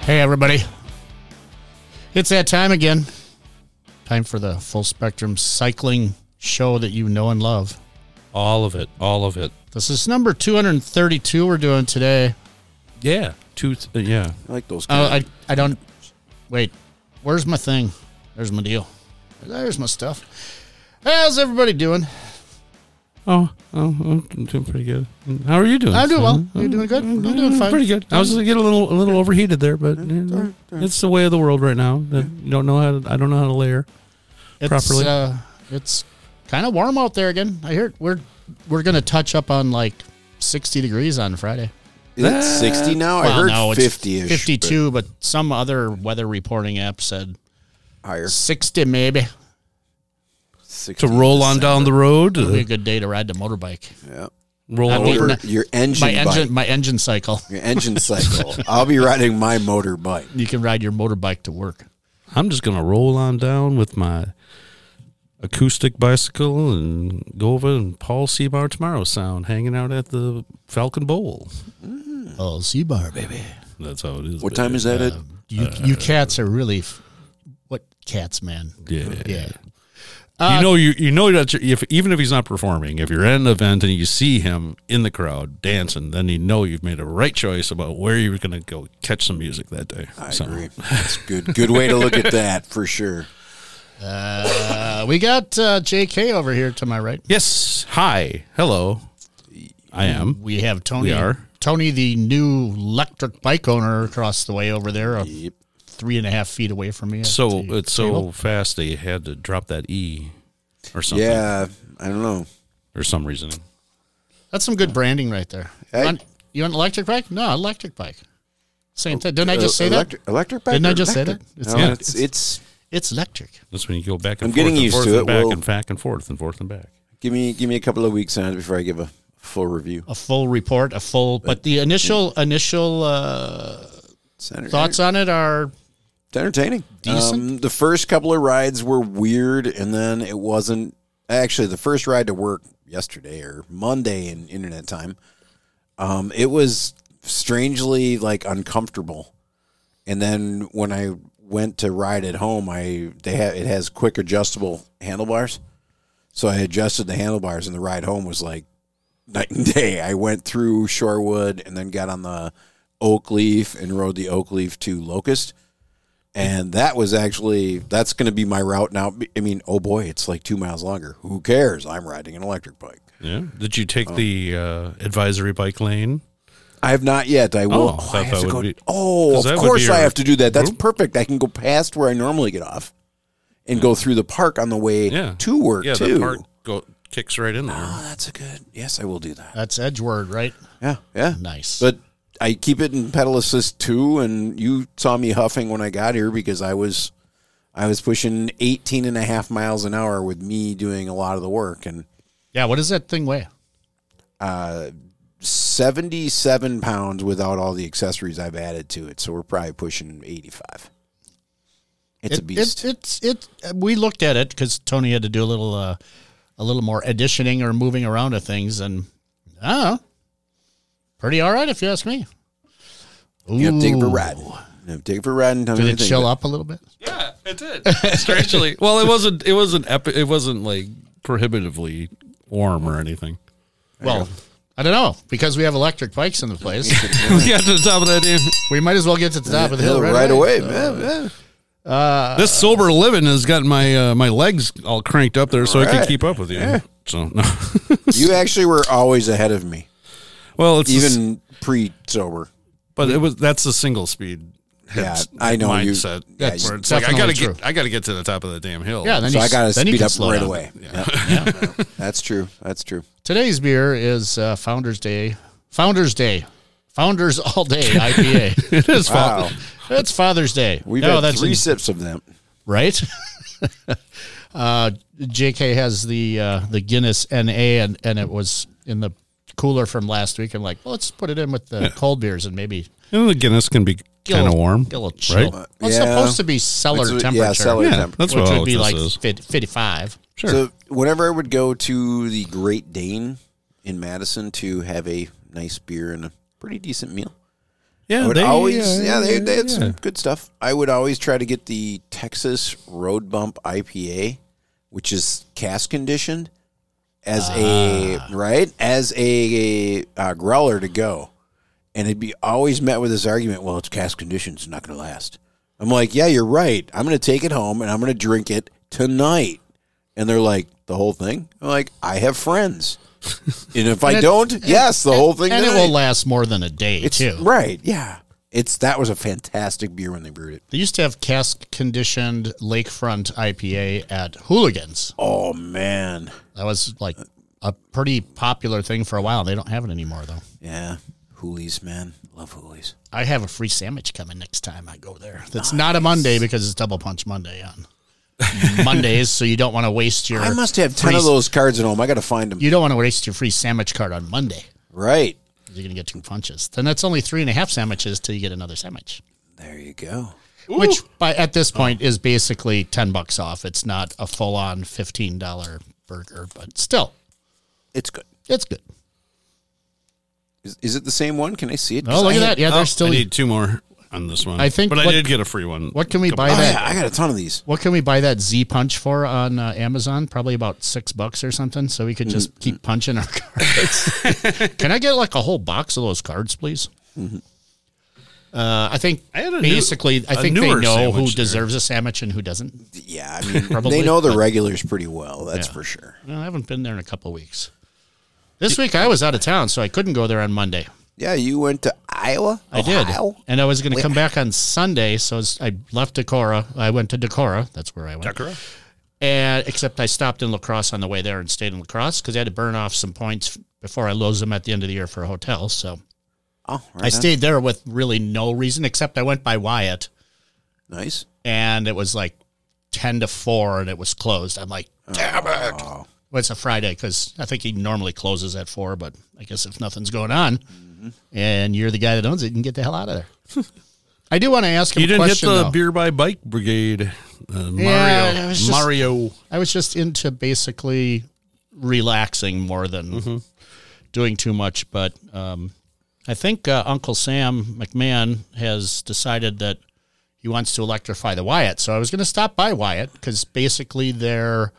Hey, everybody. It's that time again. Time for the full spectrum cycling show that you know and love. All of it. All of it. This is number 232 we're doing today. Yeah. Two. Uh, yeah. I like those. Oh, Kind I, I don't. Wait. Where's my thing? There's my deal. There's my stuff. How's everybody doing? Oh, oh, I'm doing pretty good. How are you doing? I'm doing well. You're doing good? I'm doing fine. Pretty good. I was getting a little a little overheated there, but you know, it's the way of the world right now. That you don't know how to, I don't know how to layer. It's, properly. Uh, it's kind of warm out there again. I hear we're we're gonna touch up on like 60 degrees on Friday. It's 60 now? I Well, heard no, it's 50 ish. 52, but some other weather reporting app said Higher. 60 maybe. 60 To roll on down the road, It'll be a uh, good day to ride the motorbike. Yeah. roll I over. mean, Your, your engine My bike. engine, my engine cycle. Your engine cycle. I'll be riding my motorbike. You can ride your motorbike to work. I'm just gonna roll on down with my acoustic bicycle and go over and Paul Cebar tomorrow sound hanging out at the Falcon Bowl. Oh, Cebar, baby. That's how it is. What time is that at? Uh, you you uh, cats are really f- what cats, man? Yeah. Yeah. you uh, know, you you know that if even if he's not performing, if you're at an event and you see him in the crowd dancing, then you know you've made a right choice about where you're going to go catch some music that day. I So, agree. That's good. Good way to look at that for sure. Uh, we got uh, J.K. over here to my right. Yes. Hi. Hello. I am. We have Tony. We are. Tony, the new electric bike owner, across the way over there, uh, Yep. three and a half feet away from me. So it's so table. fast they had to drop that e or something Yeah. I don't know. or some reasoning. That's some good branding right there. Hey. You, want, you want electric bike? No, electric bike. Same thing. Didn't I just say Uh, electric, Electric bike? Didn't I or just say that? It's- no, yeah, it's, it's- it's, electric. That's when you go back and I'm forth getting and used forth to and it. back We'll- and back and forth and forth and back. give me give me a couple of weeks on it before I give a full review. A full report, a full. But the initial initial uh, It's enter- thoughts on it are It's entertaining. Decent? Um, the first couple of rides were weird, and then it wasn't. Actually, the first ride to work yesterday or Monday in internet time, um, it was strangely like uncomfortable. And then when I went to ride at home, I they have it has quick adjustable handlebars, so I adjusted the handlebars, and the ride home was like night and day. I went through Shorewood and then got on the Oak Leaf and rode the Oak Leaf to Locust and that was actually that's going to be my route now. I mean, oh boy, it's like two miles longer. Who cares? I'm riding an electric bike. Yeah. Did you take the uh, advisory bike lane? I have not yet. I will. Oh, Oh, I I have thought to that go. would be- oh, 'cause that of would be course I your have to do that. That's group? perfect. I can go past where I normally get off, and go through the park on the way Yeah. to work Yeah, too. the part go, kicks right in there. Oh, that's a good. Yes, I will do that. that's Edgewood, right? Yeah, yeah. Nice. But I keep it in pedal assist too, and you saw me huffing when I got here because I was I was pushing 18 and a half miles an hour with me doing a lot of the work and yeah, what does that thing weigh? uh 77 pounds without all the accessories I've added to it. So we're probably pushing 85. It's it, a beast. It, it's it. We looked at it because Tony had to do a little uh, a little more additioning or moving around of things, and I don't know, pretty all right if you ask me. you have to take it for a ride. You have to take it for a ride and tell me Did what it chill up a little bit? Yeah, it did. Strangely, well, it wasn't. It wasn't. Epi- it wasn't like prohibitively warm or anything. Well, I don't know because we have electric bikes in the place. we got to the top of that. damn- we might as well get to the top of the hill right, right, away, So, man. yeah. this sober living has got my uh, my legs all cranked up there, so I can keep up with you. So no. You actually were always ahead of me, well, it's even, even pre sober. but it was that's a single speed. Yeah, I know you- yeah, where you- it's like I gotta definitely get I gotta get to the top of the damn hill. Yeah, then So you, I got to then speed up right down. away. Yeah. That's true. That's true. Today's beer is uh, Founders Day. Founders Day. Founders All Day IPA. it is. Wow. it's Father's Day. We've no, had that's three in- sips of them. right? uh, JK has the uh, the Guinness NA, and, and it was in the cooler from last week. I'm like, well, let's put it in with the cold beers and maybe And the Guinness can be get a kind of warm. Get a little chill. right? Well, it's Yeah. supposed to be cellar It's- yeah, temperature. cellar Yeah, temperature. that's which what all would be this like is. 50, 55. Sure. So whenever I would go to the Great Dane in Madison to have a nice beer and a pretty decent meal, yeah, I would they always uh, yeah they, they had some good stuff. I would always try to get the Texas Road Bump IPA, which is cask conditioned as a Ah. right as a, uh, growler to go, and it'd be always met with this argument. Well, it's cask conditioned; it's not going to last. I'm like, yeah, you're right. I'm going to take it home and I'm going to drink it tonight. And they're like, the whole thing. I'm like, I have friends, and if I it- don't, yes, the whole thing. And it will last more than a day, It's too. right, yeah. It's that was a fantastic beer when they brewed it. They used to have cask conditioned lakefront IPA at Hooligans. Oh man, That was like a pretty popular thing for a while. They don't have it anymore, though. yeah, Hoolies, man, love Hoolies. I have a free sandwich coming next time I go there. That's not a Monday because it's Double Punch Monday on Mondays, so you don't want to waste your. I must have ten free- of those cards at home. I got to find them. You don't want to waste your free sandwich card on Monday. Right You're going to get two punches. Then that's only three and a half sandwiches till you get another sandwich. there, you go. Which, by at this point, is basically ten bucks off. It's not a full-on fifteen dollar burger, but still, It's good. it's good. Is, is it the same one? Can I see it? Oh, look I at had- that! Yeah, Oh, there's still. I need two more on this one. I think but I what- did get a free one. What can we buy Oh, that? yeah, I got a ton of these. What can we buy that Z Punch for on uh, Amazon? Probably about six bucks or something. So we could just Mm-hmm. keep punching our cards. can I get like a whole box of those cards, please? Uh, I think I had a new- basically, I a think they newer know who sandwich there. deserves a sandwich and who doesn't. Yeah, I mean, Probably, they know the regulars pretty well. That's Yeah. for sure. Well, I haven't been there in a couple weeks. This week I was out of town, so I couldn't go there on Monday. Yeah, you went to Iowa. I did, and I was going to come back on Sunday. So I left Decorah. I went to Decorah. That's where I went. Decorah? And except I stopped in La Crosse on the way there and stayed in La Crosse because I had to burn off some points before I lose them at the end of the year for a hotel. So Oh, right I on. stayed there with really no reason except I went by Wyatt Nice. and it was like ten to four and it was closed. I'm like, damn it. Oh, Well, it's a Friday because I think he normally closes at four, but I guess if nothing's going on Mm-hmm. and you're the guy that owns it, you can get the hell out of there. I do want to ask him You didn't hit the though. beer by bike brigade. Uh, Mario. Yeah, it was just- Mario. I was just into basically relaxing more than Mm-hmm. doing too much. But um, I think uh, Uncle Sam McMahon has decided that he wants to electrify the Wyatt. So I was going to stop by Wyatt because basically their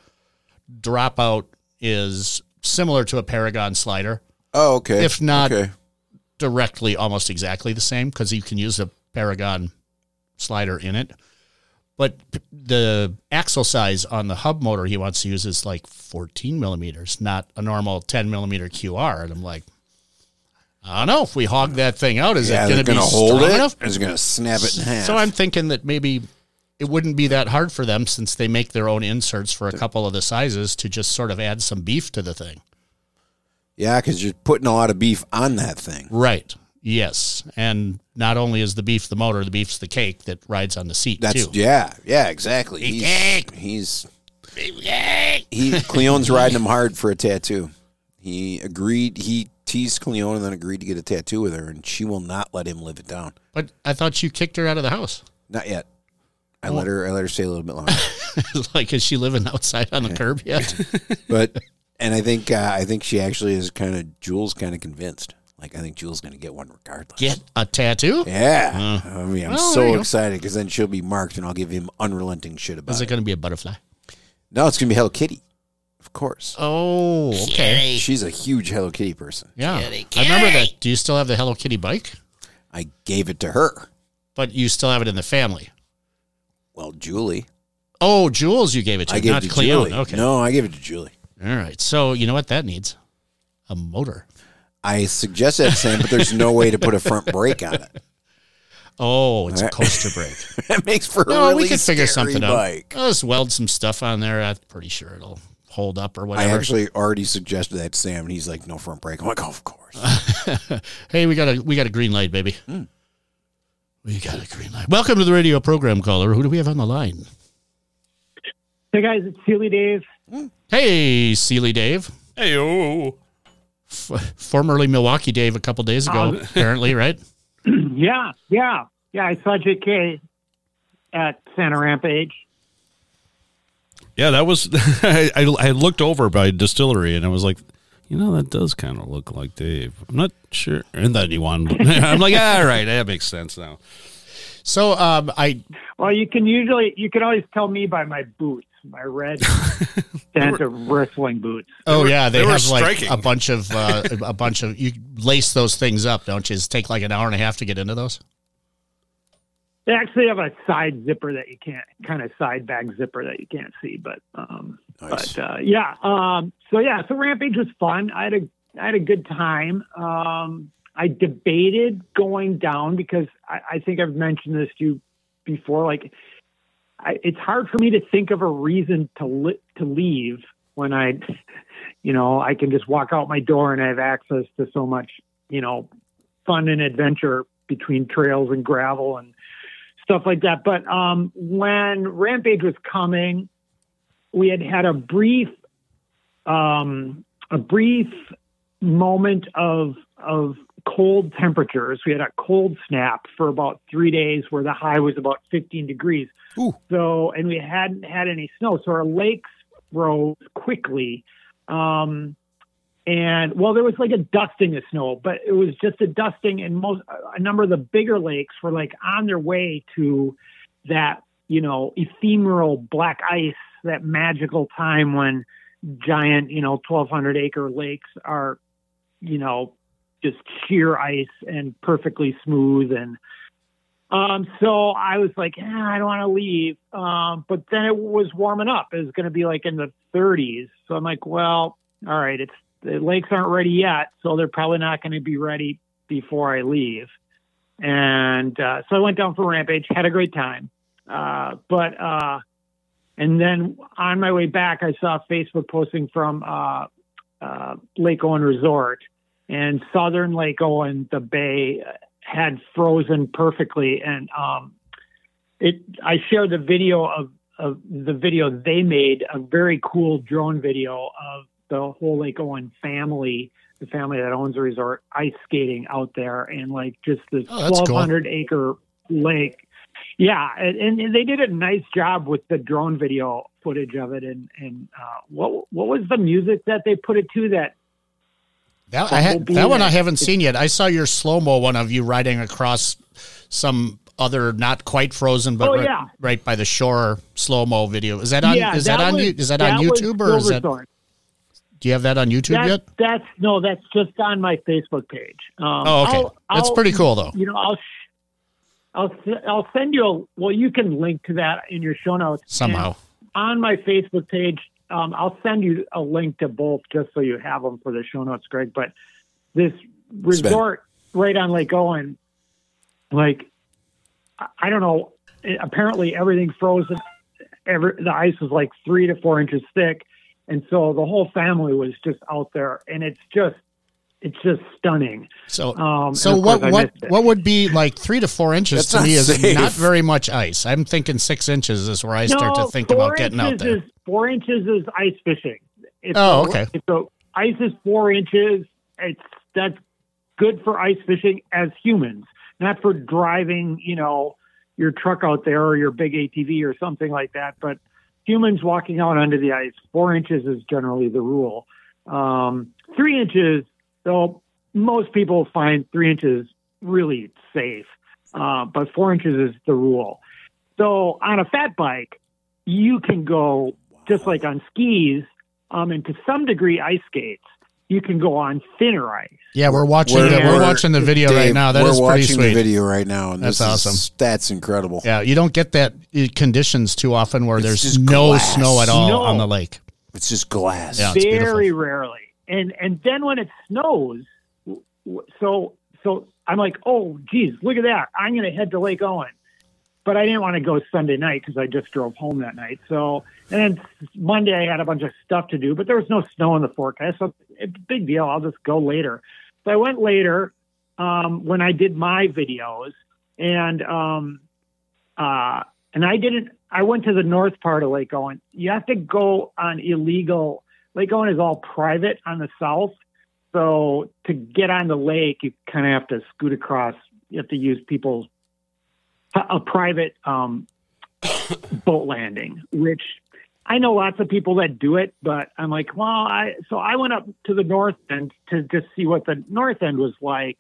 dropout is similar to a Paragon slider, oh okay. If not- okay. directly almost exactly the same because you can use a Paragon slider in it. But p- the axle size on the hub motor he wants to use is like 14 millimeters, not a normal 10 millimeter QR. And I'm like, I don't know if we hog that thing out, is yeah, it going to be hold strong it. enough? Is it gonna snap it in half? So I'm thinking that maybe it wouldn't be that hard for them since they make their own inserts for a couple of the sizes to just sort of add some beef to the thing. yeah, because you're putting a lot of beef on that thing. Right. Yes. And not only is the beef the motor, the beef's the cake that rides on the seat That's too. yeah, yeah, exactly. He's, cake. he's he Cleone's riding him hard for a tattoo. He agreed. He teased Cleone and then agreed to get a tattoo with her, and she will not let him live it down. But I thought you kicked her out of the house. Not yet. I let her. I let her stay a little bit longer. like, is she living outside on the curb yet? but and I think uh, I think she actually is kind of Jules kind of convinced. Like I think Jules going to get one regardless. Get a tattoo? Yeah, I mean, I'm Well, there you so go. excited because then she'll be marked, and I'll give him unrelenting shit about Is it. it going to be a butterfly? No, it's going to be Hello Kitty, of course. Oh, okay. She's a huge Hello Kitty person. Yeah. Kitty, I remember that. Do you still have the Hello Kitty bike? I gave it to her. But you still have it in the family. Well, Julie, Oh, Jules, you gave it to, I gave not it to Cleone. Julie. Okay. No, I gave it to Julie. All right. So, you know what that needs? A motor. I suggest that, Sam, but there's no way to put a front brake on it. Oh, it's a coaster brake. That makes for a No, really we could figure something bike. out. I'll just weld some stuff on there. I'm pretty sure it'll hold up or whatever. I actually already suggested that to Sam, and he's like, "No front brake." I'm like, "Oh, of course." hey, we got a we got a green light, baby. Hmm. We got a green light. Welcome to the radio program caller. Who do we have on the line? Hey guys, it's Seeley Dave. Hey, Seeley Dave. Hey, oh. f- formerly Milwaukee Dave a couple days ago, Oh. apparently, right? Yeah, yeah, yeah. I saw JK at Santa Rampage. Yeah, that was. I, I I looked over by distillery and I was like, you know, that does kind of look like Dave. I'm not sure. And then he won. I'm like, all right, that makes sense now. So um, I Well, you can usually you can always tell me by my boots, my red Santa wrestling boots. oh were- yeah, they, they were have like a bunch of uh, a bunch of you lace those things up, don't you? Does it take like an hour and a half to get into those? They actually have a side zipper that you can't kind of side bag zipper that you can't see, but um, Nice. but uh, yeah. Um, so yeah, so Rampage was fun. I had a I had a good time. Um, I debated going down because I, I think I've mentioned this to you before. Like, I, it's hard for me to think of a reason to li- to leave when I, you know, I can just walk out my door and I have access to so much, you know, fun and adventure between trails and gravel and stuff like that. But um, when Rampage was coming, we had had a brief, um, a brief moment of of cold temperatures. We had a cold snap for about three days, where the high was about 15 degrees. Ooh. So, and we hadn't had any snow, so our lakes rose quickly. Um, and well, there was like a dusting of snow, but it was just a dusting, and most a number of the bigger lakes were like on their way to that, you know, ephemeral black ice, that magical time when giant, you know, 1,200 acre lakes are, you know, just sheer ice and perfectly smooth and um, so I was like, eh, I don't want to leave. Um, but then it was warming up. It was going to be like in the 30s. So I'm like, well, all right, it's the lakes aren't ready yet, so they're probably not going to be ready before I leave. And uh, so I went down for Rampage, had a great time. Uh, but uh, and then on my way back, I saw Facebook posting from uh, uh, Lake Owen Resort and Southern Lake Owen, the bay had frozen perfectly. And um, it, I shared the video of, of the video they made, a very cool drone video of the whole Lake Owen family, the family that owns the resort, ice skating out there and like just this Oh, that's cool. 1,200 acre lake. Yeah, and, and they did a nice job with the drone video footage of it. And and uh, what what was the music that they put it to? That That, I had, that one I haven't seen yet. I saw your slow mo one of you riding across some other not quite frozen, but Oh, right, yeah. right by the shore slow mo video. Is that on? yeah, is that, on? was- you? Is that, on was YouTube or is that? Silverthorne. Do you have that on YouTube That- yet? That's no, that's just on my Facebook page. Um, Oh, okay. I'll- That's I'll- pretty cool though. You know, I'll sh- I'll s- I'll send you a well. You can link to that in your show notes Somehow. On my Facebook page. Um, I'll send you a link to both just so you have them for the show notes, Greg. But this resort right on Lake Owen, like I- I don't know. apparently, everything frozen. Every the ice was like three to four inches thick, and so the whole family was just out there, and it's just it's just stunning. So, Um, so what what what would be like three to four inches That's to me is safe. not very much ice. I'm thinking six inches is where I start to think about getting out inches there. Is, four inches is ice fishing. If Oh, okay. If the ice is four inches, it's that's good for ice fishing as humans, not for driving. You know, your truck out there or your big ATV or something like that. But humans walking out under the ice, four inches is generally the rule. Um, three inches, though, most people find three inches really safe, uh, but four inches is the rule. So on a fat bike, you can go just like on skis, um, and to some degree ice skates. You can go on thinner ice. Yeah, we're watching. We're- the, we're we're- watching the video right now. That we're is pretty sweet. the video right now, and That's this is- awesome. that's incredible. Yeah, you don't get that uh, conditions too often where It's there's no glass. snow at all No. on the lake. It's just glass. Yeah. it's very beautiful. rarely. And and then when it snows, w- w- so so I'm like, oh geez, look at that. I'm going to head to Lake Owen, but I didn't want to go Sunday night because I just drove home that night. So and then Monday I had a bunch of stuff to do, but there was no snow in the forecast, so big deal. I'll just go later. So I went later um, when I did my videos, and um, uh, and I didn't. I went to the north part of Lake Owen. You have to go on illegal. Lake Owen is all private on the south, so to get on the lake, you kind of have to scoot across. You have to use people's a private um, boat landing, which I know lots of people that do it, but I'm like, well, I so I went up to the north end to just see what the north end was like,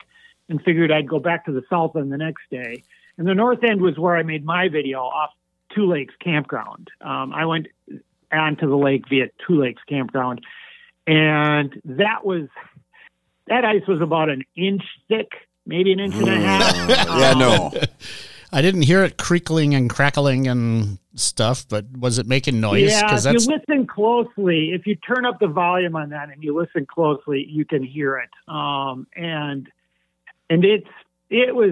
and figured I'd go back to the south end the next day. And the north end was where I made my video off Two Lakes Campground. Um, I went onto the lake via Two Lakes Campground, and that was that ice was about an inch thick, maybe an inch and a half. yeah, no. I didn't hear it creakling and crackling and stuff, but was it making noise? Yeah, if that's you listen closely, if you turn up the volume on that and you listen closely, you can hear it. Um, and and it's it was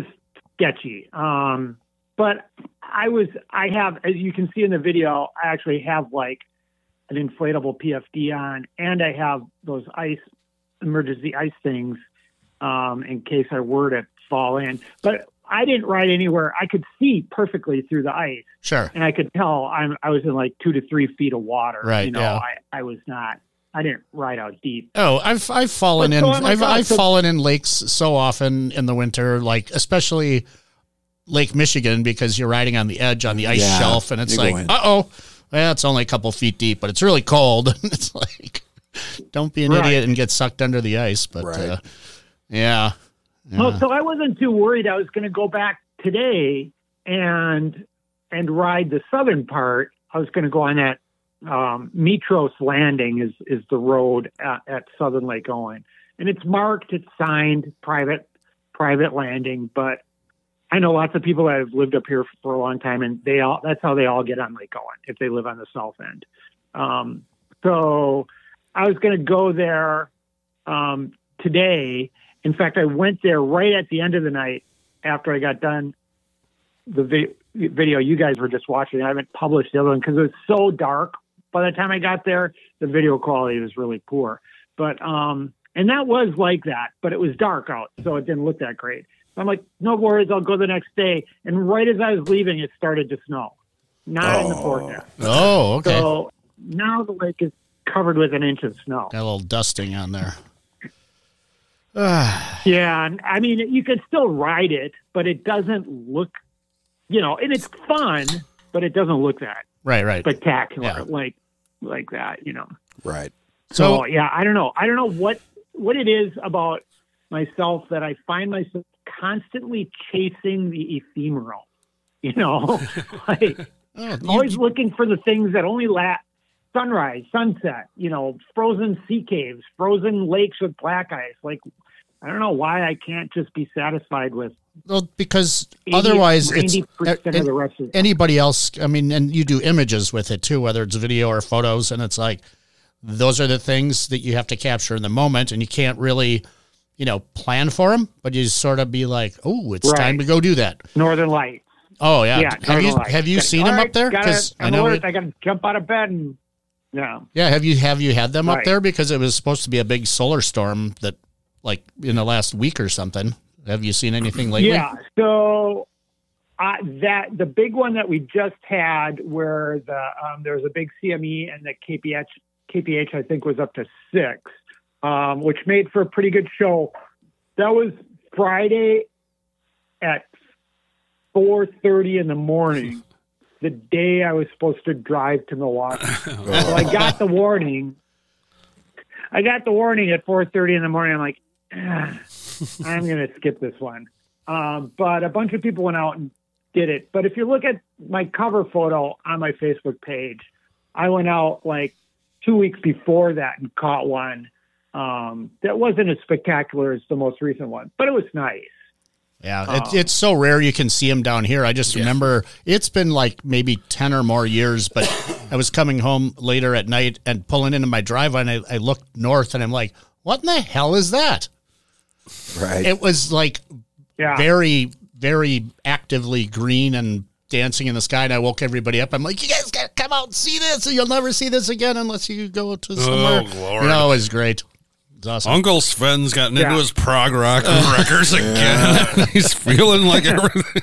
sketchy. Um, but I was I have as you can see in the video, I actually have like an inflatable PFD on, and I have those ice emergency ice things um, in case I were to fall in. But I didn't ride anywhere. I could see perfectly through the ice. Sure. And I could tell I'm I was in like two to three feet of water. Right. You know, yeah. I, I was not I didn't ride out deep. Oh, I've I've fallen But in so I'm like, I've I've so- fallen in lakes so often in the winter, like especially Lake Michigan because you're riding on the edge on the ice Yeah, shelf and it's like, uh oh, well, it's only a couple feet deep, but it's really cold. it's like, don't be an Right. idiot and get sucked under the ice. But Right. uh, yeah, yeah. Well, so I wasn't too worried. I was going to go back today and and ride the southern part. I was going to go on that um, Mitros Landing is is the road at, at Southern Lake Owen, and it's marked, it's signed, private private landing. But I know lots of people that have lived up here for a long time, and they all that's how they all get on Lake Owen if they live on the south end. Um, so I was going to go there um, today. In fact, I went there right at the end of the night after I got done the vi- video you guys were just watching. I haven't published the other one because it was so dark. By the time I got there, the video quality was really poor. But um, and that was like that, but it was dark out, so it didn't look that great. So I'm like, no worries, I'll go the next day. And right as I was leaving, it started to snow. Not in the Oh. forecast. oh, okay, So now the lake is covered with an inch of snow. got a little dusting on there. Ah, Yeah, I mean, you can still ride it, but it doesn't look, you know, and it's fun, but it doesn't look that right, right. spectacular Yeah. like like that, you know. Right. So, So yeah, I don't know. I don't know what what it is about myself that I find myself constantly chasing the ephemeral. You know, like oh, I'm you- always looking for the things that only last sunrise, sunset, you know, frozen sea caves, frozen lakes with black ice. Like I don't know why I can't just be satisfied with well, because 80, otherwise it's 90% of the rest of anybody else i mean and you do images with it too whether it's video or photos and it's like those are the things that you have to capture in the moment and you can't really you know plan for them but you sort of be like oh it's Right. time to go do that Northern Lights. oh yeah, Yeah, have Northern you have you Okay. seen All them right, up there gotta- i know it, I got to jump out of bed and yeah. yeah have you have you had them up there because it was supposed to be a big solar storm that like in the last week or something have you seen anything lately Yeah. So uh, that the big one that we just had, where the um, there was a big CME and the KPH KPH I think was up to six, um, which made for a pretty good show. That was Friday at four thirty in the morning, the day I was supposed to drive to Milwaukee. so I got the warning. I got the warning at 4:30 in the morning. I'm like, "Ah, I'm going to skip this one. Um, but a bunch of people went out and did it. But if you look at my cover photo on my Facebook page, I went out like two weeks before that and caught one um, that wasn't as spectacular as the most recent one, but it was nice. Yeah, Oh. it's it's so rare you can see them down here. I just remember it's been like maybe 10 or more years, but I was coming home later at night and pulling into my driveway and I, I looked north and I'm like, what in the hell is that? Right. It was like Yeah. very, very actively green and dancing in the sky. And I woke everybody up. I'm like, you guys got to come out and see this. You'll never see this again unless you go to somewhere. Lord. You know, it was great. It's awesome. Uncle Sven's gotten Yeah. into his prog rock records again. He's feeling like everything.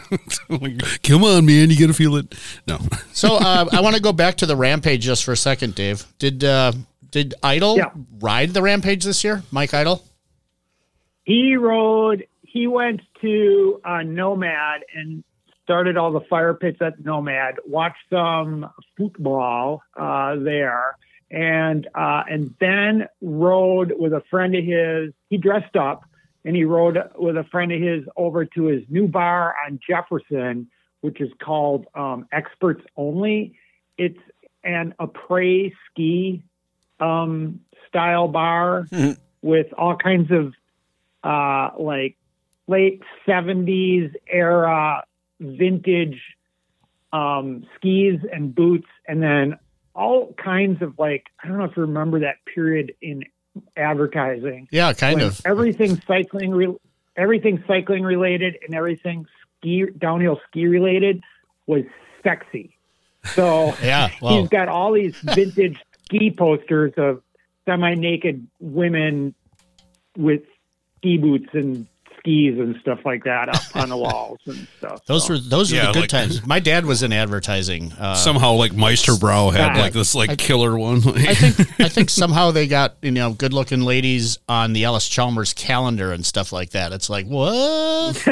Like, Come on, man, you gotta feel it. No, So uh, I want to go back to the rampage just for a second, Dave. Did uh, did Idol Yeah. ride the rampage this year? Mike Idol? He rode. He went to uh, Nomad and started all the fire pits at Nomad. Watched some football uh, there, and uh, and then rode with a friend of his. He dressed up and he rode with a friend of his over to his new bar on Jefferson, which is called um, Experts Only. It's an après ski um, style bar with all kinds of uh, like late 70s era vintage um, skis and boots, and then all kinds of like, I don't know if you remember that period in advertising. Yeah, kind of. everything cycling, re- everything cycling related, and everything ski downhill ski related was sexy. So Yeah, well, he's got all these vintage ski posters of semi-naked women with ski boots and skis and stuff like that up on the walls and stuff. those So, were those Yeah, were the good like- times. My dad was in advertising. Uh, Somehow, like Meisterbrau had Yeah. like this like killer one. I think I think somehow they got you know good looking ladies on the Allis-Chalmers calendar and stuff like that. It's like what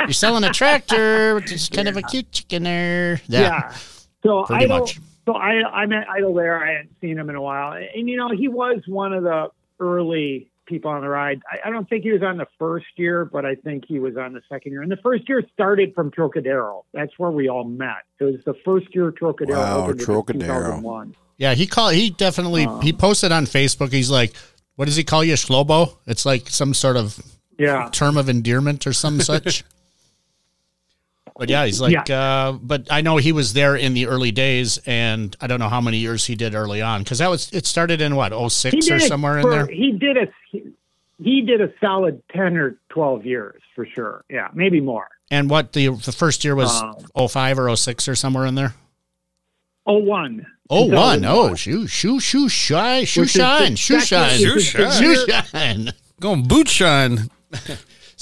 you're selling a tractor, which is kind of a cute chicken there. yeah. So Pretty Idle, much. so I I met Idle there. I hadn't seen him in a while, and you know he was one of the early people on the ride. I, I don't think he was on the first year, but I think he was on the second year. And the first year started from Trocadero. That's where we all met. It was the first year Trocadero Wow, opened in Trocadero. Yeah, he called. He definitely um, he posted on Facebook. He's like, "What does he call you, Schlobo?" It's like some sort of Yeah. term of endearment or some such. But yeah, he's like, uh, but I know he was there in the early days, and I don't know how many years he did early on because that was it started in what oh six or did it somewhere in there. He did a he, he did a solid ten or twelve years for sure. Yeah, maybe more. And what the the first year was Um, oh five or oh six or somewhere in there. Oh one. Oh one, 2001. oh shoe shoe shoe shine shoe Which is the shine shoe shine Shoe which is the shine. shoe shine. Going boot shine.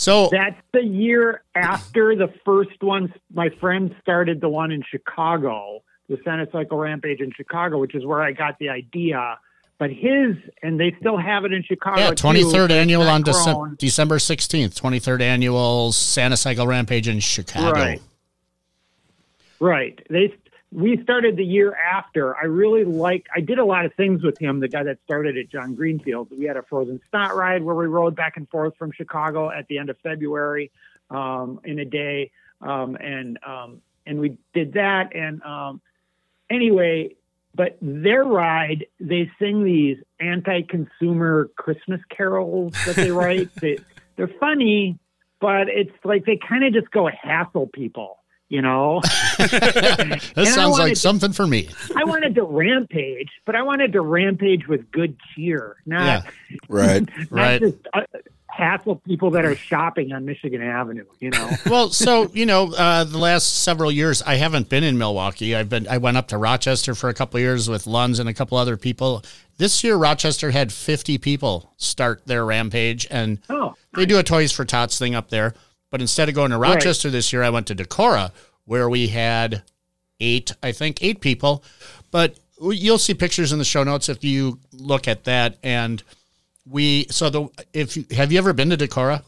So That's the year after the first one. My friend started the one in Chicago, the Santa Cycle Rampage in Chicago, which is where I got the idea. But his, and they still have it in Chicago. yeah, twenty third but annual on December. December sixteenth, twenty third annual Santa Cycle Rampage in Chicago. Right. Right. They we started the year after. I really like. I did a lot of things with him. The guy that started it, John Greenfield. We had a frozen snot ride where we rode back and forth from Chicago at the end of February um, in a day, um, and um, and we did that. And um, anyway, but their ride, they sing these anti-consumer Christmas carols that they write. they, they're funny, but it's like they kind of just go hassle people. You know, that I sounds like to- something for me. I wanted to rampage, but I wanted to rampage with good cheer, not, Yeah. Right. not Right. just uh, hassle people that are shopping on Michigan Avenue. You know, Well, so you know, uh, the last several years, I haven't been in Milwaukee. I've been. I went up to Rochester for a couple of years with Lunds and a couple other people. This year, Rochester had 50 people start their rampage, and oh, they do a Toys for Tots thing up there. But instead of going to Rochester this year, I went to Decorah, where we had eight, I think, eight people. But you'll see pictures in the show notes if you look at that. And we, so the, if you, have you ever been to Decorah?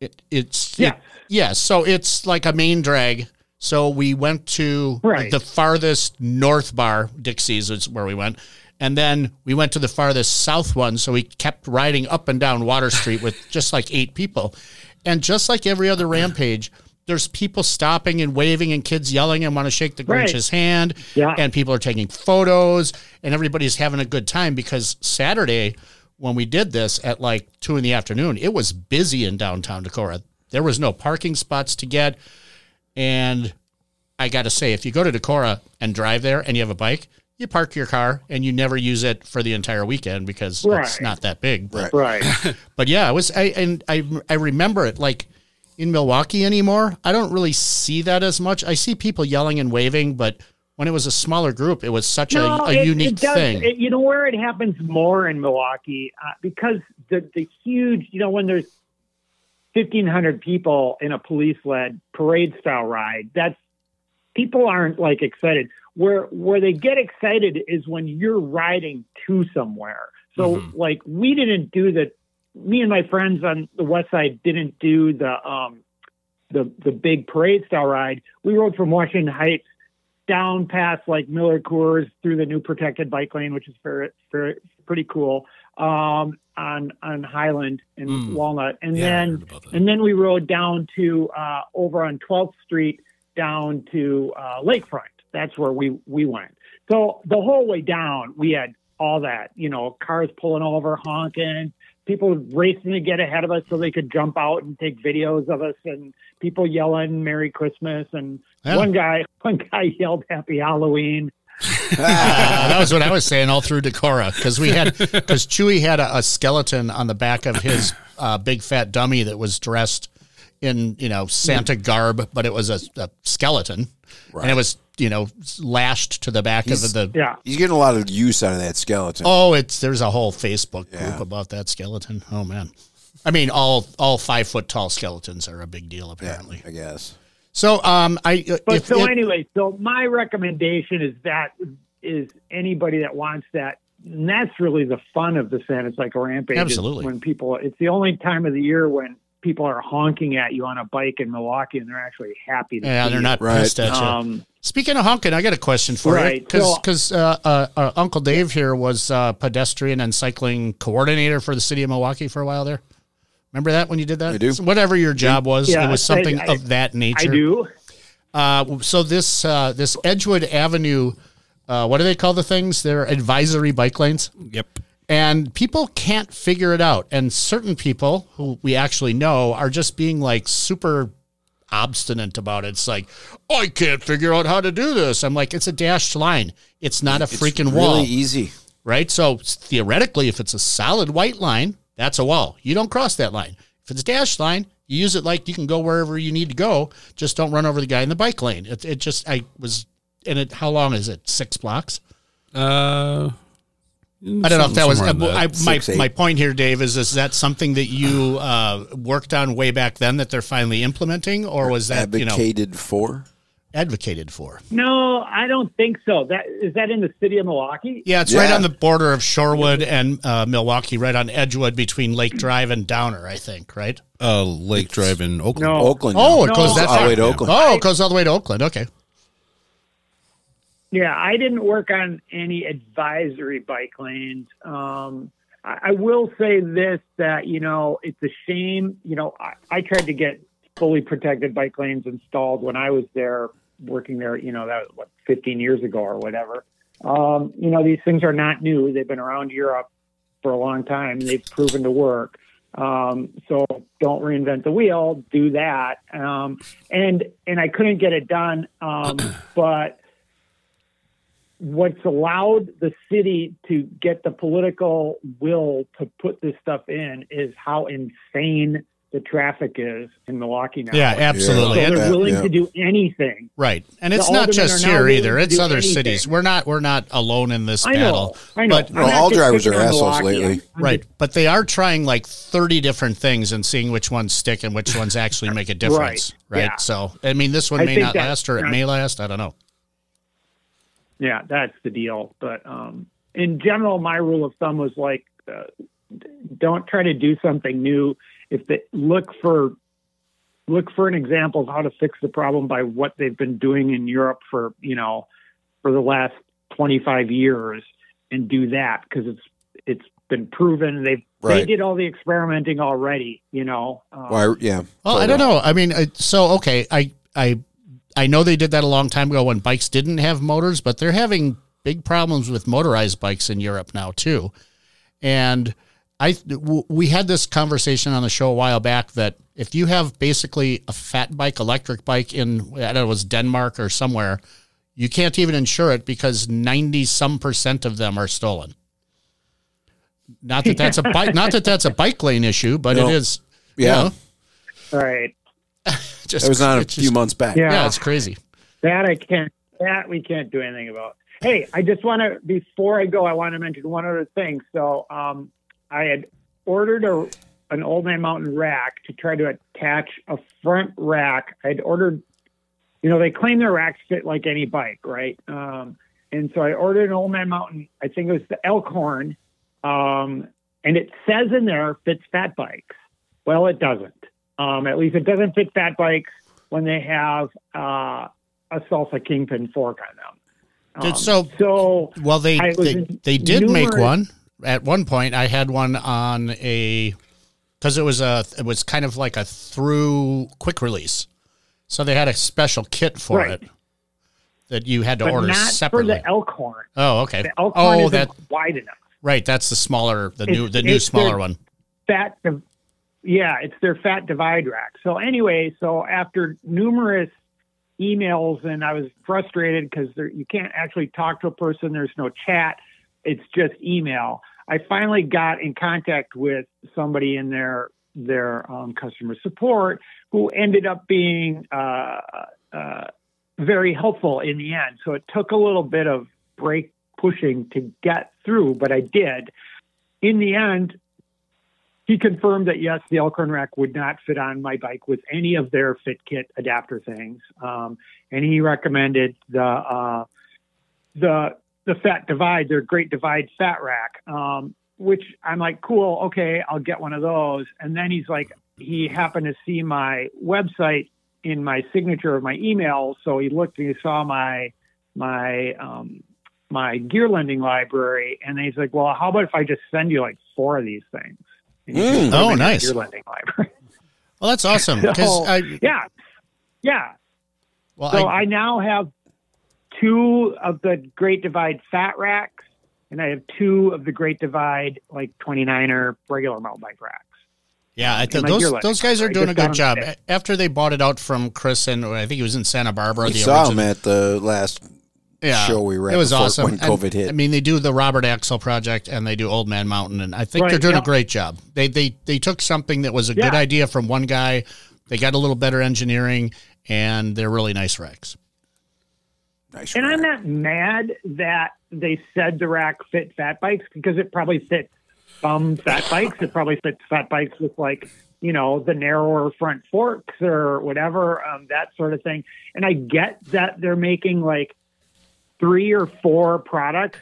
It, it's Yes. it- yeah. So it's like a main drag. So we went to Right. the farthest north bar, Dixie's is where we went. And then we went to the farthest south one. So we kept riding up and down Water Street with just like eight people. And just like every other rampage, there's people stopping and waving and kids yelling and want to shake the Right. Grinch's hand. Yeah. And people are taking photos and everybody's having a good time because Saturday, when we did this at like two in the afternoon, it was busy in downtown Decorah. There was no parking spots to get. And I got to say, if you go to Decorah and drive there and you have a bike, you park your car and you never use it for the entire weekend because it's not that big. But, right. but yeah, I was I and I I remember it like in Milwaukee anymore. I don't really see that as much. I see people yelling and waving, but when it was a smaller group, it was such a, a it- unique it does- thing. it- you know where it happens more in Milwaukee uh, because the the huge, you know, when there's fifteen hundred people in a police led parade style ride, that's people aren't like excited. Where where they get excited is when you're riding to somewhere. So Mm-hmm. like we didn't do the me and my friends on the west side didn't do the um, the the big parade style ride. We rode from Washington Heights down past like Miller Coors through the new protected bike lane, which is very, very pretty cool. Um, on on Highland and Mm. Walnut, and Yeah, then heard about that. and then we rode down to uh, over on 12th Street down to uh, Lakefront. That's where we we went. So the whole way down, we had all that, you know, cars pulling over, honking, people racing to get ahead of us so they could jump out and take videos of us, and people yelling "Merry Christmas." And Yeah. one guy, one guy yelled "Happy Halloween." Uh, that was what I was saying all through Decorah because we had because Chewy had a, a skeleton on the back of his uh, big fat dummy that was dressed in you know Santa garb, but it was a, a skeleton, and it was you know lashed to the back He's- of the. Yeah, He's getting a lot of use out of that skeleton. Oh, it's there's a whole Facebook group Yeah. about that skeleton. Oh man, I mean all all five foot tall skeletons are a big deal yeah, apparently. I guess. So um, I uh, But if so it- anyway, so my recommendation is that is anybody that wants that. And that's really the fun of the Santa Cycle Rampage. is Absolutely. When people, it's the only time of the year when people are honking at you on a bike in Milwaukee, and they're actually happy. To yeah, see they're not Right. pissed at you. Um, Speaking of honking, I got a question for you Right, because so- uh, uh, uh, Uncle Dave here was uh, pedestrian and cycling coordinator for the city of Milwaukee for a while there. Remember that when you did that? I do. So whatever your job was, Yeah, it was something I- of that nature. I do. Uh, so this uh, this Edgewood Avenue, uh, what do they call the things? They're advisory bike lanes Yep. And people can't figure it out. And certain people who we actually know are just being like super obstinate about it. It's like i can't figure out how to do this. I'm like it's a dashed line. It's not a freaking It's wall. Really easy. right? So theoretically if it's a solid white line that's a wall. You don't cross that line. If it's a dashed line you use it like you can go wherever you need to go. Just don't run over the guy in the bike lane. It, it just i was and it how long is it? Six blocks? Uh, I don't know if that was uh, I, that. my Six, my point here, Dave. Is is that something that you uh, worked on way back then that they're finally implementing, or was that you know Advocated for. advocated for? No, I don't think so. That is that in the city of Milwaukee. Yeah, it's right on the border of Shorewood and uh, Milwaukee, right on Edgewood between Lake Drive and Downer. I think, right? uh, Lake Drive in Oakland. No. Oakland. Oh, it now. goes No, that all the far. way to Oakland. Oh, it goes all the way to Oakland. Okay. Yeah, I didn't work on any advisory bike lanes. Um, I, I will say this that, you know, it's a shame. You know, I, I tried to get fully protected bike lanes installed when I was there working there, you know, that was what, 15 years ago or whatever. Um, you know, these things are not new. They've been around Europe for a long time. They've proven to work. Um, so don't reinvent the wheel. Do that. Um, and and I couldn't get it done. Um, but what's allowed the city to get the political will to put this stuff in is how insane the traffic is in Milwaukee now. Yeah, absolutely. Yeah. And- they're Yeah, willing yeah. to do anything. Right, and it's The not aldermen just here either. It's other anything. cities. We're not we're not alone in this I know. battle. I know. But I'm Well, all drivers are assholes Milwaukee. lately. I'm Right, just- but they are trying like 30 different things and seeing which ones stick and which ones actually make a difference. Right. Right, yeah. So, I mean, this one I may not that- last or it that- may last. I don't know. Yeah, that's the deal. But um, in general, my rule of thumb was like, uh, don't try to do something new. If they look for look for an example of how to fix the problem by what they've been doing in Europe for you know for the last 25 years, and do that because it's it's been proven they've they did all the experimenting already. You know, um, Why? Yeah. Well, I don't know. I mean, so okay, I I I know they did that a long time ago when bikes didn't have motors, but they're having big problems with motorized bikes in Europe now too. And I w- we had this conversation on the show a while back that if you have basically a fat bike, electric bike in I don't know, it was Denmark or somewhere, you can't even insure it because ninety some percent of them are stolen. Not that that's a bike, not that that's a bike lane issue, but No. it is. you Yeah. know, right? just It was on a it's few months back. Yeah. Yeah, it's crazy. That I can't. That we can't do anything about. Hey, I just want to before I go, I want to mention one other thing. So, um, I had ordered a an Old Man Mountain rack to try to attach a front rack. I'd ordered, you know, they claim their racks fit like any bike, right? Um, and so I ordered an Old Man Mountain. I think it was the Elkhorn, um, and it says in there fits fat bikes. Well, it doesn't. Um, at least it doesn't fit fat bikes when they have uh, a salsa kingpin fork on them. Um, so- so Well, they they, they did make one at one point. I had one on a because it was a it was kind of like a through quick release, so they had a special kit for Right. it that you had to but order not separately. for the Elkhorn. oh, okay. The Elkhorn Oh, that wide enough. right. That's the smaller, the new, the new smaller one. fat div- yeah it's their fat divide rack. So anyway so after numerous emails and i was frustrated because you can't actually talk to a person there's no chat it's just email. I finally got in contact with somebody in their their um, customer support who ended up being uh, uh, very helpful in the end. So it took a little bit of break pushing to get through but i did. In the end he confirmed that yes, the Elkhorn rack would not fit on my bike with any of their fit kit adapter things, um, and he recommended the uh, the the Fat Divide, their Great Divide Fat Rack, um, which I'm like, cool, okay, I'll get one of those. And then he's like, he happened to see my website in my signature of my email, so he looked and he saw my my um, my gear lending library, and he's like, well, how about if I just send you like four of these things? And you Mm. Oh, them in your nice. Lending library. Well, that's awesome. So, I, yeah, yeah. well, So I, I now have two of the Great Divide fat racks, and I have two of the Great Divide like 29er regular mountain bike racks. yeah, I think those those guys are doing a Just got good 'em job. After they bought it out from Chris and I think he was in Santa Barbara. We the saw original- him at the last yeah, show we were It was awesome when And, COVID hit. I mean, they do the Robert Axle project and they do Old Man Mountain, and I think Right, they're doing a great job. They they they took something that was a good idea from one guy. They got a little better engineering, and they're really nice racks. nice And rack. I'm not mad that they said the rack fit fat bikes because it probably fits some fat bikes. It probably fits fat bikes with like, you know, the narrower front forks or whatever, um, that sort of thing. And I get that they're making like three or four products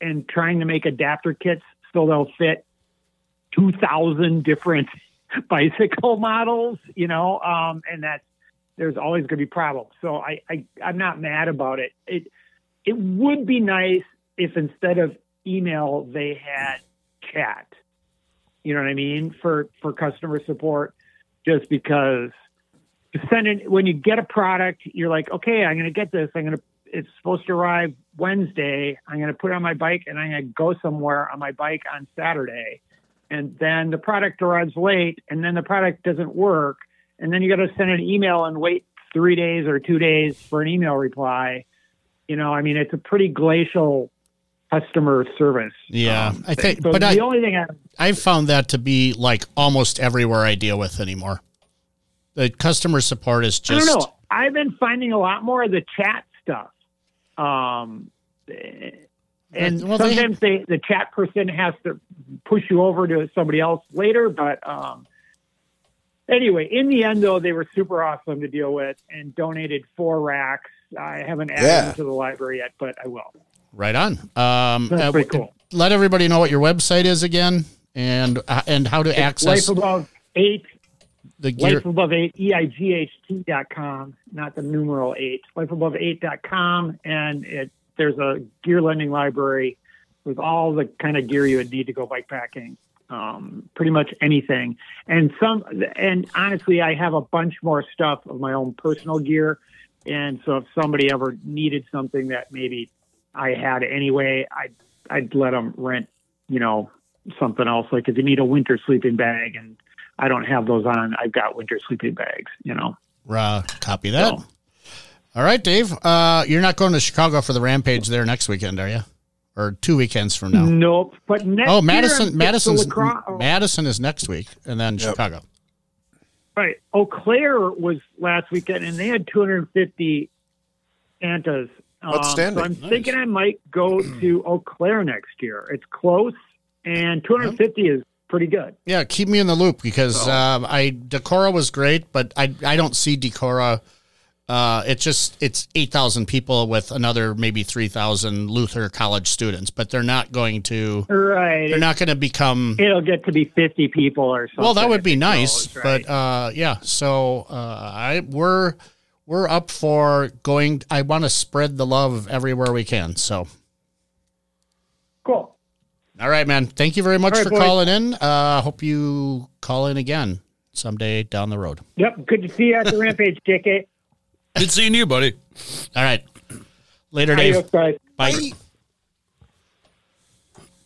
and trying to make adapter kits so they'll fit 2,000 different bicycle models, you know, um, and that's, there's always going to be problems. So I, I, I'm not mad about it. It, it would be nice if instead of email, they had chat, you know what I mean? For, for customer support, just because sending, when you get a product, you're like, okay, I'm going to get this. I'm going to, it's supposed to arrive Wednesday. I'm going to put it on my bike and I'm going to go somewhere on my bike on Saturday. And then the product arrives late and then the product doesn't work. And then you got to send an email and wait three days or two days for an email reply. You know, I mean, it's a pretty glacial customer service. Yeah, um, I think- So but the I- only thing I, I've found that to be like almost everywhere I deal with anymore. The customer support is I just don't know. I've been finding a lot more of the chat stuff. Um, and Well, sometimes they, the chat person has to push you over to somebody else later. But um, anyway, in the end, though, they were super awesome to deal with and donated four racks. I haven't added Yeah. them to the library yet, but I will. right on. Um, That's uh, pretty cool. Let everybody know what your website is again, and uh, and how to access Life above eight the gear. Life above eight, E E-I-G-H-T dot com, not the numeral eight, life above eight dot com. And it, there's a gear lending library with all the kind of gear you would need to go bike packing. Um, pretty much anything. And some, and honestly, I have a bunch more stuff of my own personal gear. And so if somebody ever needed something that maybe I had anyway, I'd, I'd let them rent, you know, something else. Like if you need a winter sleeping bag and I don't have those on. I've got winter sleeping bags, you know. Uh, copy that. So- All right, Dave. Uh, you're not going to Chicago for the Rampage there next weekend, are you? Or two weekends from now? Nope. But next Oh, year, Madison. it's Madison's La Crosse- oh, Madison is next week, and then Yep. Chicago. right. Eau Claire was last weekend, and they had 250 Santas. Um, Outstanding. so I'm Nice. thinking I might go to Eau Claire next year. It's close, and 250 is pretty good. Yeah, keep me in the loop because um, I Decorah was great, but I I don't see Decorah Uh, it's just it's eight thousand people with another maybe three thousand Luther College students, but they're not going to. Right. They're not going to become. It'll get to be 50 people or something. Well, that would be nice, goes, right? but uh, yeah. So uh, I we're we're up for going. I want to spread the love everywhere we can. So cool. All right, man. Thank you very much All right, for boys. calling in. Uh, hope you call in again someday down the road. Yep. Good to see you at the Rampage, JK. Good seeing you, buddy. All right. Later, Dave. Adios, guys. Bye.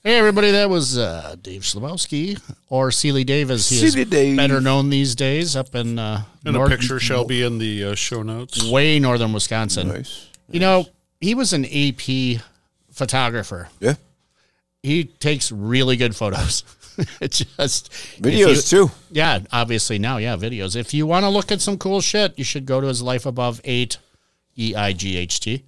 Hey everybody, that was uh, Dave Schlabowski or Seeley Dave as he Seeley is Dave. better known these days up in uh, And north- a picture shall be in the uh, show notes. way northern Wisconsin. Nice. You know, he was an AP photographer. Yeah. He takes really good photos. it just Videos you- too. Yeah, obviously now, yeah, videos. If you want to look at some cool shit, you should go to his Life Above Eight, E I G H T,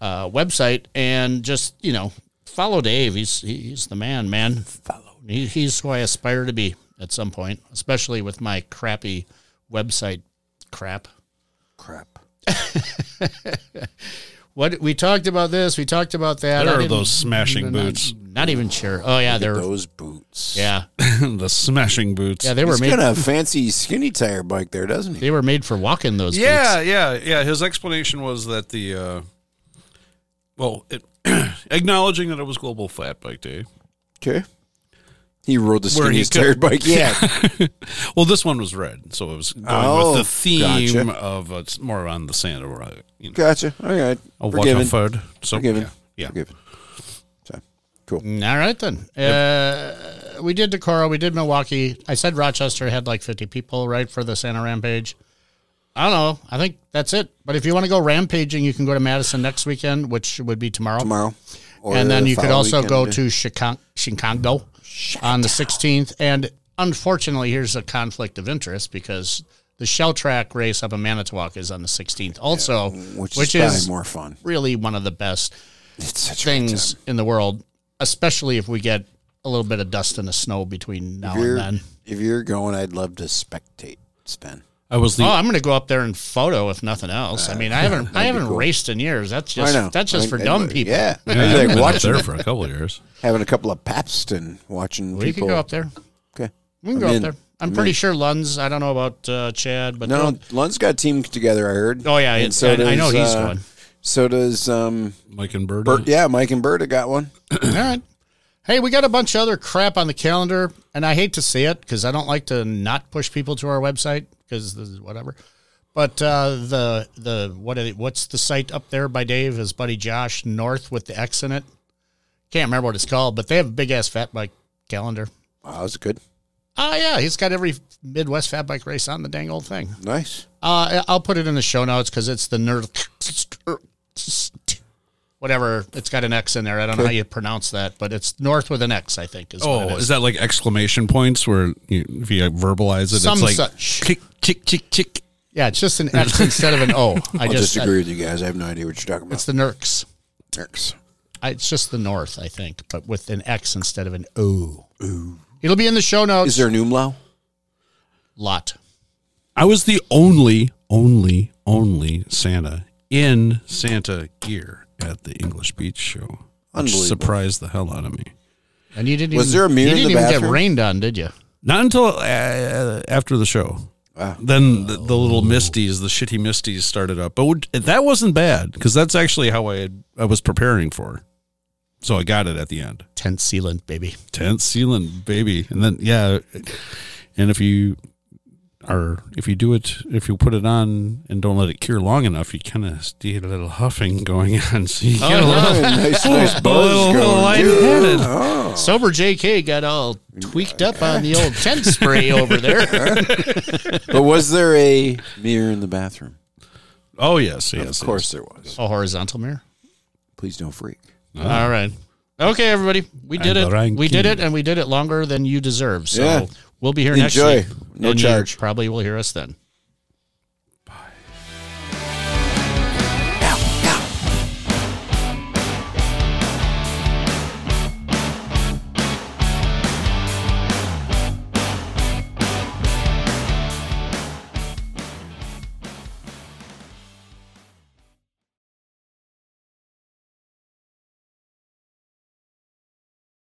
uh, website and just you know follow Dave. He's he's the man, man. Follow. He, he's who I aspire to be at some point, especially with my crappy website crap. Crap. What we talked about this, we talked about that. There I are didn't- those smashing not- boots. Not, even sure. Oh yeah, they're Those boots. yeah, the smashing boots. yeah. They were He's made. got a fancy skinny tire bike there, doesn't he? They were made for walking those. Yeah, boots. yeah, yeah. His explanation was that the, uh, well, it, acknowledging that it was Global Fat Bike Day. Okay. He rode the Where he skinniest tire could- bike Yeah. Well, this one was red, so it was going Oh, with the theme gotcha. of uh, it's more on the Santa, uh, you know, gotcha. All right. a Forgiven. Waterford. So Forgiven. yeah, yeah. Forgiven. So, cool. All right then. Uh, we did Decorah. We did Milwaukee. I said Rochester had like 50 people, right, for the Santa Rampage. I don't know. I think that's it. But if you want to go rampaging, you can go to Madison next weekend, which would be tomorrow. Tomorrow. And then the you could also go to Chicago, Chicago on the 16th. And unfortunately, here's a conflict of interest because the Shelltrack race up in Manitowoc is on the 16th, also, which, which is, is more fun. really one of the best It's such a great things in the world, especially if we get a little bit of dust and the snow between now and then. if you're going, I'd love to spectate, Sven. I was the Oh, I'm going to go up there and photo if nothing else. I mean, I haven't I haven't cool. raced in years. That's I just that's just I- for I- dumb people. Yeah. yeah, I'd I've been up watching there for a couple of years. having a couple of Pabst and watching We people. can go up there. Okay. We can I'm go in. up there. I'm I'm pretty in. sure Lunds. I don't know about uh, Chad, but No, they'll- Lund's got team together. I heard. oh yeah, And it's, I, I know he's uh, going. So does um, Mike and Bird. Bert. Yeah, Mike and Berta got one. All right. Hey, we got a bunch of other crap on the calendar, and I hate to say it because I don't like to not push people to our website because this is whatever. But uh, the the what are they- what's the site up there by Dave? His buddy Josh North with the X in it. Can't remember what it's called, but they have a big ass fat bike calendar. Wow, that's good. Ah, yeah, he's got every Midwest fat bike race on the dang old thing. Nice. Uh, I'll put it in the show notes because it's the nerd. Whatever, it's got an X in there. I don't know how you pronounce that, but it's north with an X. I think is what Oh, it is. is that like exclamation points where you, if you verbalize it, Some it's like such. chick, chick, chick, chick. Yeah, it's just an X instead of an O. I I'll just disagree with you guys. I have no idea what you're talking about. it's the Nerks. Nerks. I, it's just the North, I think, but with an X instead of an O. Ooh. It'll be in the show notes. Is there an umlaut? lot? I was the only, only, only Santa in Santa gear at the English Beach Show. Which Unbelievable. surprised the hell out of me. And you didn't. Was even, there a mirror You in didn't the even get bathroom? rained on, did you? Not until uh, after the show. Wow. Then the, the little misties, the shitty misties started up. But would, that wasn't bad because that's actually how I had, I was preparing for. So I got it at the end. Tent sealant, baby. Tent sealant, baby. And then, yeah. And if you are, if you do it, if you put it on and don't let it cure long enough, you kind of get a little huffing going on. So you oh, get a little, Oh, nice, nice a buzz little, little going. lightheaded. Oh, Sober JK got all tweaked up on the old tent spray over there. but was there a mirror in the bathroom? Oh, yes, yes. of course there was. A horizontal mirror. Please don't freak. All right. Okay, everybody. We did And the it. We did it, and we did it longer than you deserve. So Yeah. We'll be here Enjoy. next week. No and charge. Probably will hear us then.